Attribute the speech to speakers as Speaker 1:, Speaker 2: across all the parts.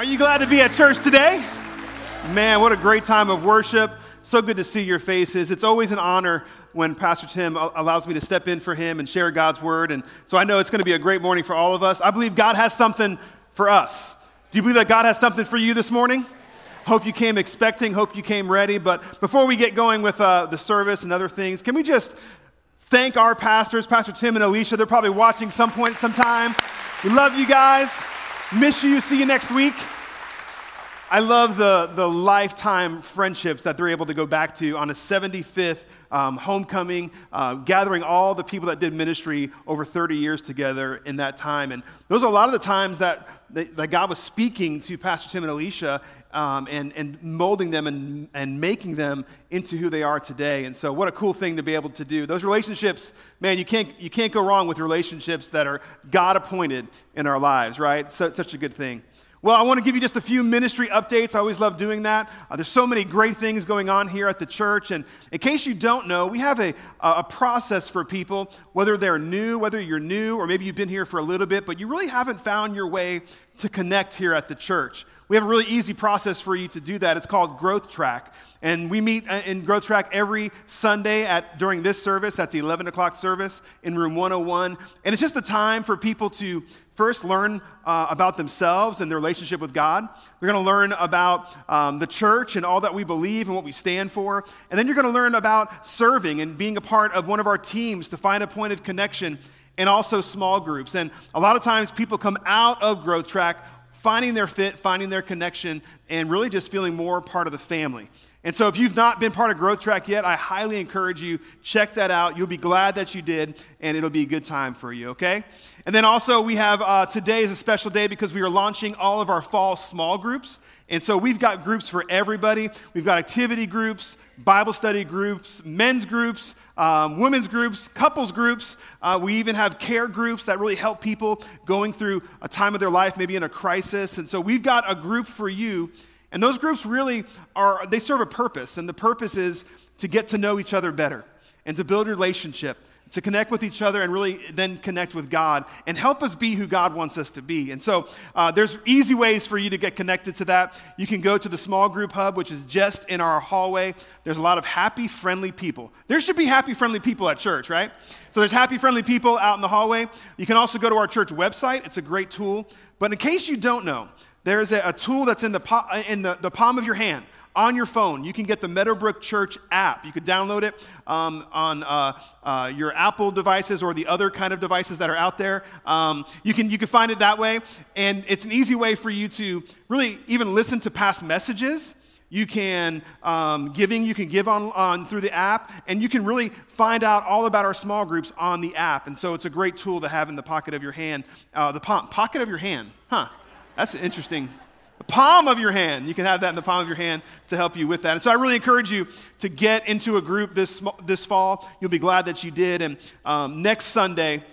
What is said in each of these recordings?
Speaker 1: Are you glad to be at church today? Man, what a great time of worship. So good to see your faces. It's always an honor when Pastor Tim allows me to step in for him and share God's word. And so I know it's going to be a great morning for all of us. I believe God has something for us. Do you believe that God has something for you this morning? Hope you came expecting, hope you came ready. But before we get going with uh, the service and other things, can we just thank our pastors, Pastor Tim and Alicia? They're probably watching some point, sometime. We love you guys. Miss you. See you next week. I love the, the lifetime friendships that they're able to go back to on a 75th um, homecoming, uh, gathering all the people that did ministry over 30 years together in that time. And those are a lot of the times that, that, that God was speaking to Pastor Tim and Alicia um, and, and molding them and, and making them into who they are today. And so, what a cool thing to be able to do. Those relationships, man, you can't, you can't go wrong with relationships that are God appointed in our lives, right? So, such a good thing. Well, I want to give you just a few ministry updates. I always love doing that. Uh, there's so many great things going on here at the church. And in case you don't know, we have a, a process for people, whether they're new, whether you're new, or maybe you've been here for a little bit, but you really haven't found your way to connect here at the church. We have a really easy process for you to do that. It's called Growth Track. And we meet uh, in Growth Track every Sunday at, during this service. That's the 11 o'clock service in room 101. And it's just a time for people to first learn uh, about themselves and their relationship with God. They're going to learn about um, the church and all that we believe and what we stand for. And then you're going to learn about serving and being a part of one of our teams to find a point of connection and also small groups. And a lot of times people come out of Growth Track finding their fit, finding their connection, and really just feeling more part of the family. And so if you've not been part of Growth Track yet, I highly encourage you, check that out. You'll be glad that you did, and it'll be a good time for you, okay? And then also, we have uh, today is a special day because we are launching all of our fall small groups. And so we've got groups for everybody. We've got activity groups, Bible study groups, men's groups, um, women's groups, couples groups. Uh, we even have care groups that really help people going through a time of their life, maybe in a crisis. And so we've got a group for you. And those groups really are, they serve a purpose. And the purpose is to get to know each other better and to build relationship to connect with each other and really then connect with God and help us be who God wants us to be. And so uh, there's easy ways for you to get connected to that. You can go to the small group hub, which is just in our hallway. There's a lot of happy, friendly people. There should be happy, friendly people at church, right? So there's happy, friendly people out in the hallway. You can also go to our church website. It's a great tool. But in case you don't know, there's a, a tool that's in, the, in the, the palm of your hand on your phone. You can get the Meadowbrook Church app. You could download it um, on uh, uh, your Apple devices or the other kind of devices that are out there. Um, you, can, you can find it that way. And it's an easy way for you to really even listen to past messages. You can um, giving, you can give on, on through the app, and you can really find out all about our small groups on the app. And so it's a great tool to have in the pocket of your hand. Uh, the po- pocket of your hand, huh? That's interesting the palm of your hand. You can have that in the palm of your hand to help you with that. And so I really encourage you to get into a group this, this fall. You'll be glad that you did. And um, next Sunday,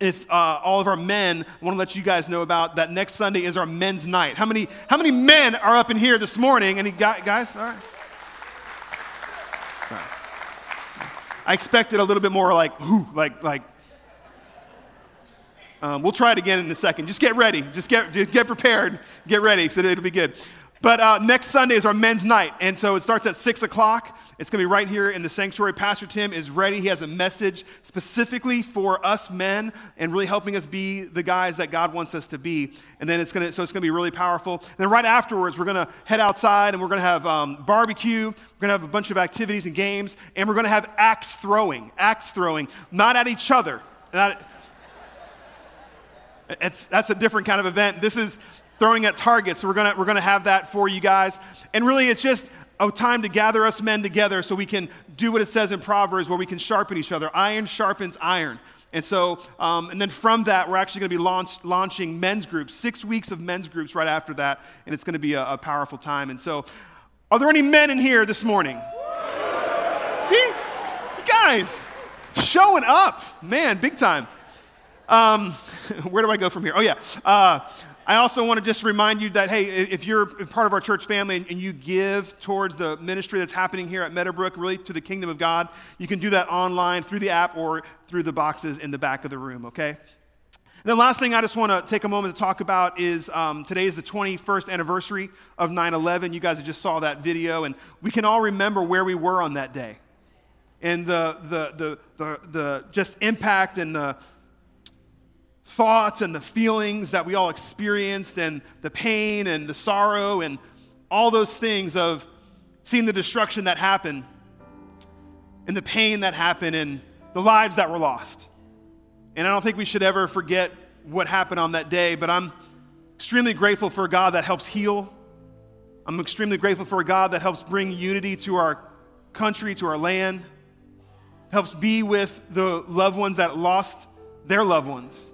Speaker 1: if uh, all of our men, I want to let you guys know about that next Sunday is our men's night. How many, how many men are up in here this morning? Any guys? All right. Sorry. I expected a little bit more like, whoo, like, like um, we'll try it again in a second. Just get ready. Just get, just get prepared. Get ready because it'll be good. But uh, next Sunday is our men's night. And so it starts at 6 o'clock. It's going to be right here in the sanctuary. Pastor Tim is ready. He has a message specifically for us men and really helping us be the guys that God wants us to be. And then it's going to, so it's going to be really powerful. And then right afterwards, we're going to head outside and we're going to have um, barbecue. We're going to have a bunch of activities and games. And we're going to have axe throwing. Axe throwing, not at each other. Not, it's, that's a different kind of event. This is throwing at targets. So we're going we're gonna have that for you guys. And really, it's just a time to gather us men together so we can do what it says in Proverbs where we can sharpen each other. Iron sharpens iron. And so, um, and then from that, we're actually going to be launch, launching men's groups, six weeks of men's groups right after that. And it's going to be a, a powerful time. And so, are there any men in here this morning? See? You guys showing up. Man, big time. Um, where do I go from here? Oh, yeah. Uh, I also want to just remind you that, hey, if you're part of our church family and, you give towards the ministry that's happening here at Meadowbrook, really to the kingdom of God, you can do that online through the app or through the boxes in the back of the room, okay? And the last thing I just want to take a moment to talk about is um, today is the 21st anniversary of 9 11. You guys just saw that video, and we can all remember where we were on that day. And the, the, the, the, the just impact and the thoughts and the feelings that we all experienced, and the pain and the sorrow, and all those things of seeing the destruction that happened, and the pain that happened, and the lives that were lost. And I don't think we should ever forget what happened on that day, but I'm extremely grateful for a God that helps heal. I'm extremely grateful for a God that helps bring unity to our country, to our land, helps be with the loved ones that lost their loved ones,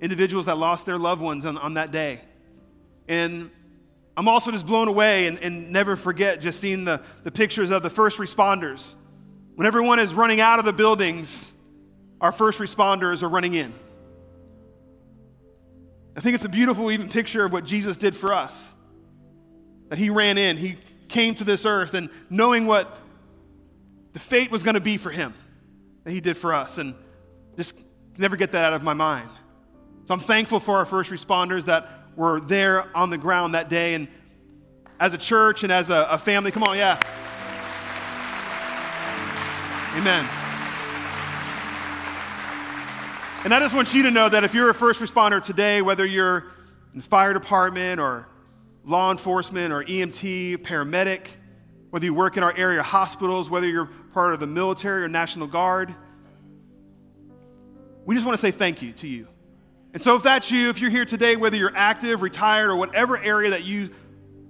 Speaker 1: individuals that lost their loved ones on, on that day. And I'm also just blown away and, and never forget just seeing the, the pictures of the first responders. When everyone is running out of the buildings, our first responders are running in. I think it's a beautiful, even picture of what Jesus did for us. That he ran in, he came to this earth, and knowing what the fate was going to be for him, that he did for us, and just never get that out of my mind. So I'm thankful for our first responders that were there on the ground that day, and as a church and as a, a family, come on, yeah. Amen. And I just want you to know that if you're a first responder today, whether you're in the fire department or law enforcement or EMT, paramedic, whether you work in our area hospitals, whether you're part of the military or National Guard, we just want to say thank you to you. And so, if that's you, if you're here today, whether you're active, retired, or whatever area that you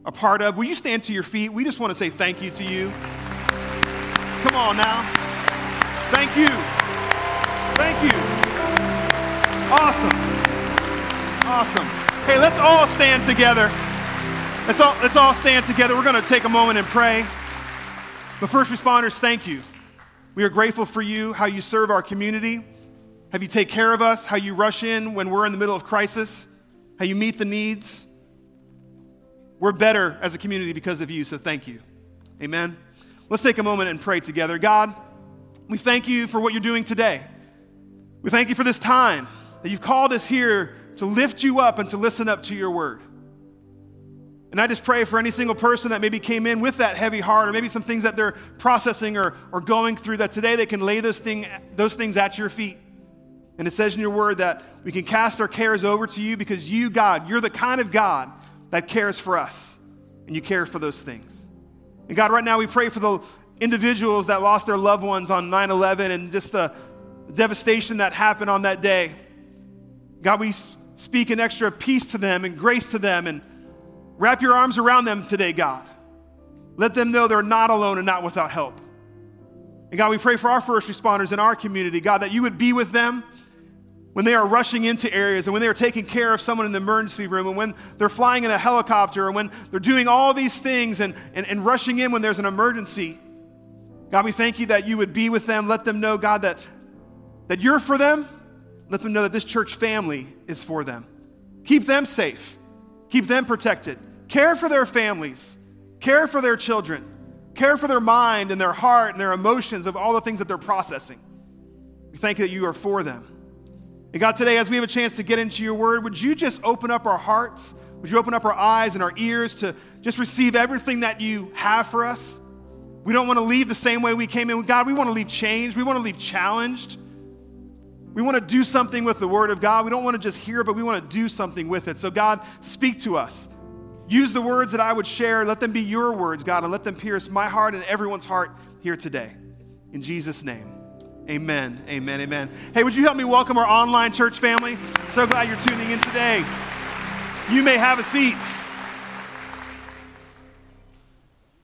Speaker 1: are part of, will you stand to your feet? We just want to say thank you to you. Come on now. Thank you. Thank you. Awesome. Awesome. Hey, let's all stand together. Let's all, let's all stand together. We're going to take a moment and pray. But first responders, thank you. We are grateful for you, how you serve our community, how you take care of us, how you rush in when we're in the middle of crisis, how you meet the needs. We're better as a community because of you, so thank you. Amen. Let's take a moment and pray together. God, we thank you for what you're doing today. We thank you for this time that you've called us here to lift you up and to listen up to your word. And I just pray for any single person that maybe came in with that heavy heart, or maybe some things that they're processing or, or going through, that today they can lay those, thing, those things at your feet. And it says in your word that we can cast our cares over to you because you, God, you're the kind of God that cares for us, and you care for those things. And God, right now we pray for the individuals that lost their loved ones on 9 11 and just the devastation that happened on that day. God, we speak an extra peace to them and grace to them and wrap your arms around them today, God. Let them know they're not alone and not without help. And God, we pray for our first responders in our community, God, that you would be with them when they are rushing into areas and when they are taking care of someone in the emergency room and when they're flying in a helicopter and when they're doing all these things and, and, and rushing in when there's an emergency. God, we thank you that you would be with them. Let them know, God, that, that you're for them let them know that this church family is for them. Keep them safe, keep them protected. Care for their families, care for their children, care for their mind and their heart and their emotions of all the things that they're processing. We thank you that you are for them. And God, today, as we have a chance to get into your word, would you just open up our hearts? Would you open up our eyes and our ears to just receive everything that you have for us? We don't want to leave the same way we came in. God, we want to leave changed. We want to leave challenged. We want to do something with the Word of God. We don't want to just hear, but we want to do something with it. So, God, speak to us. Use the words that I would share. Let them be your words, God, and let them pierce my heart and everyone's heart here today. In Jesus' name, amen, amen, amen. Hey, would you help me welcome our online church family? So glad you're tuning in today. You may have a seat.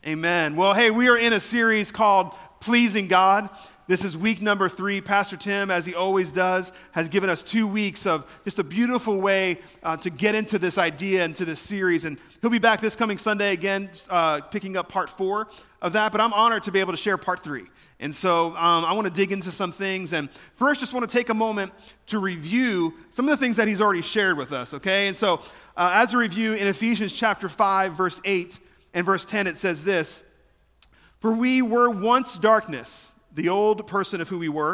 Speaker 1: Amen. Well, hey, we are in a series called Pleasing God. This is week number three. Pastor Tim, as he always does, has given us two weeks of just a beautiful way uh, to get into this idea, into this series. And he'll be back this coming Sunday again, uh, picking up part four of that. But I'm honored to be able to share part three. And so um, I want to dig into some things. And first, just want to take a moment to review some of the things that he's already shared with us, okay? And so, uh, as a review, in Ephesians chapter 5, verse 8 and verse 10, it says this For we were once darkness the old person of who we were,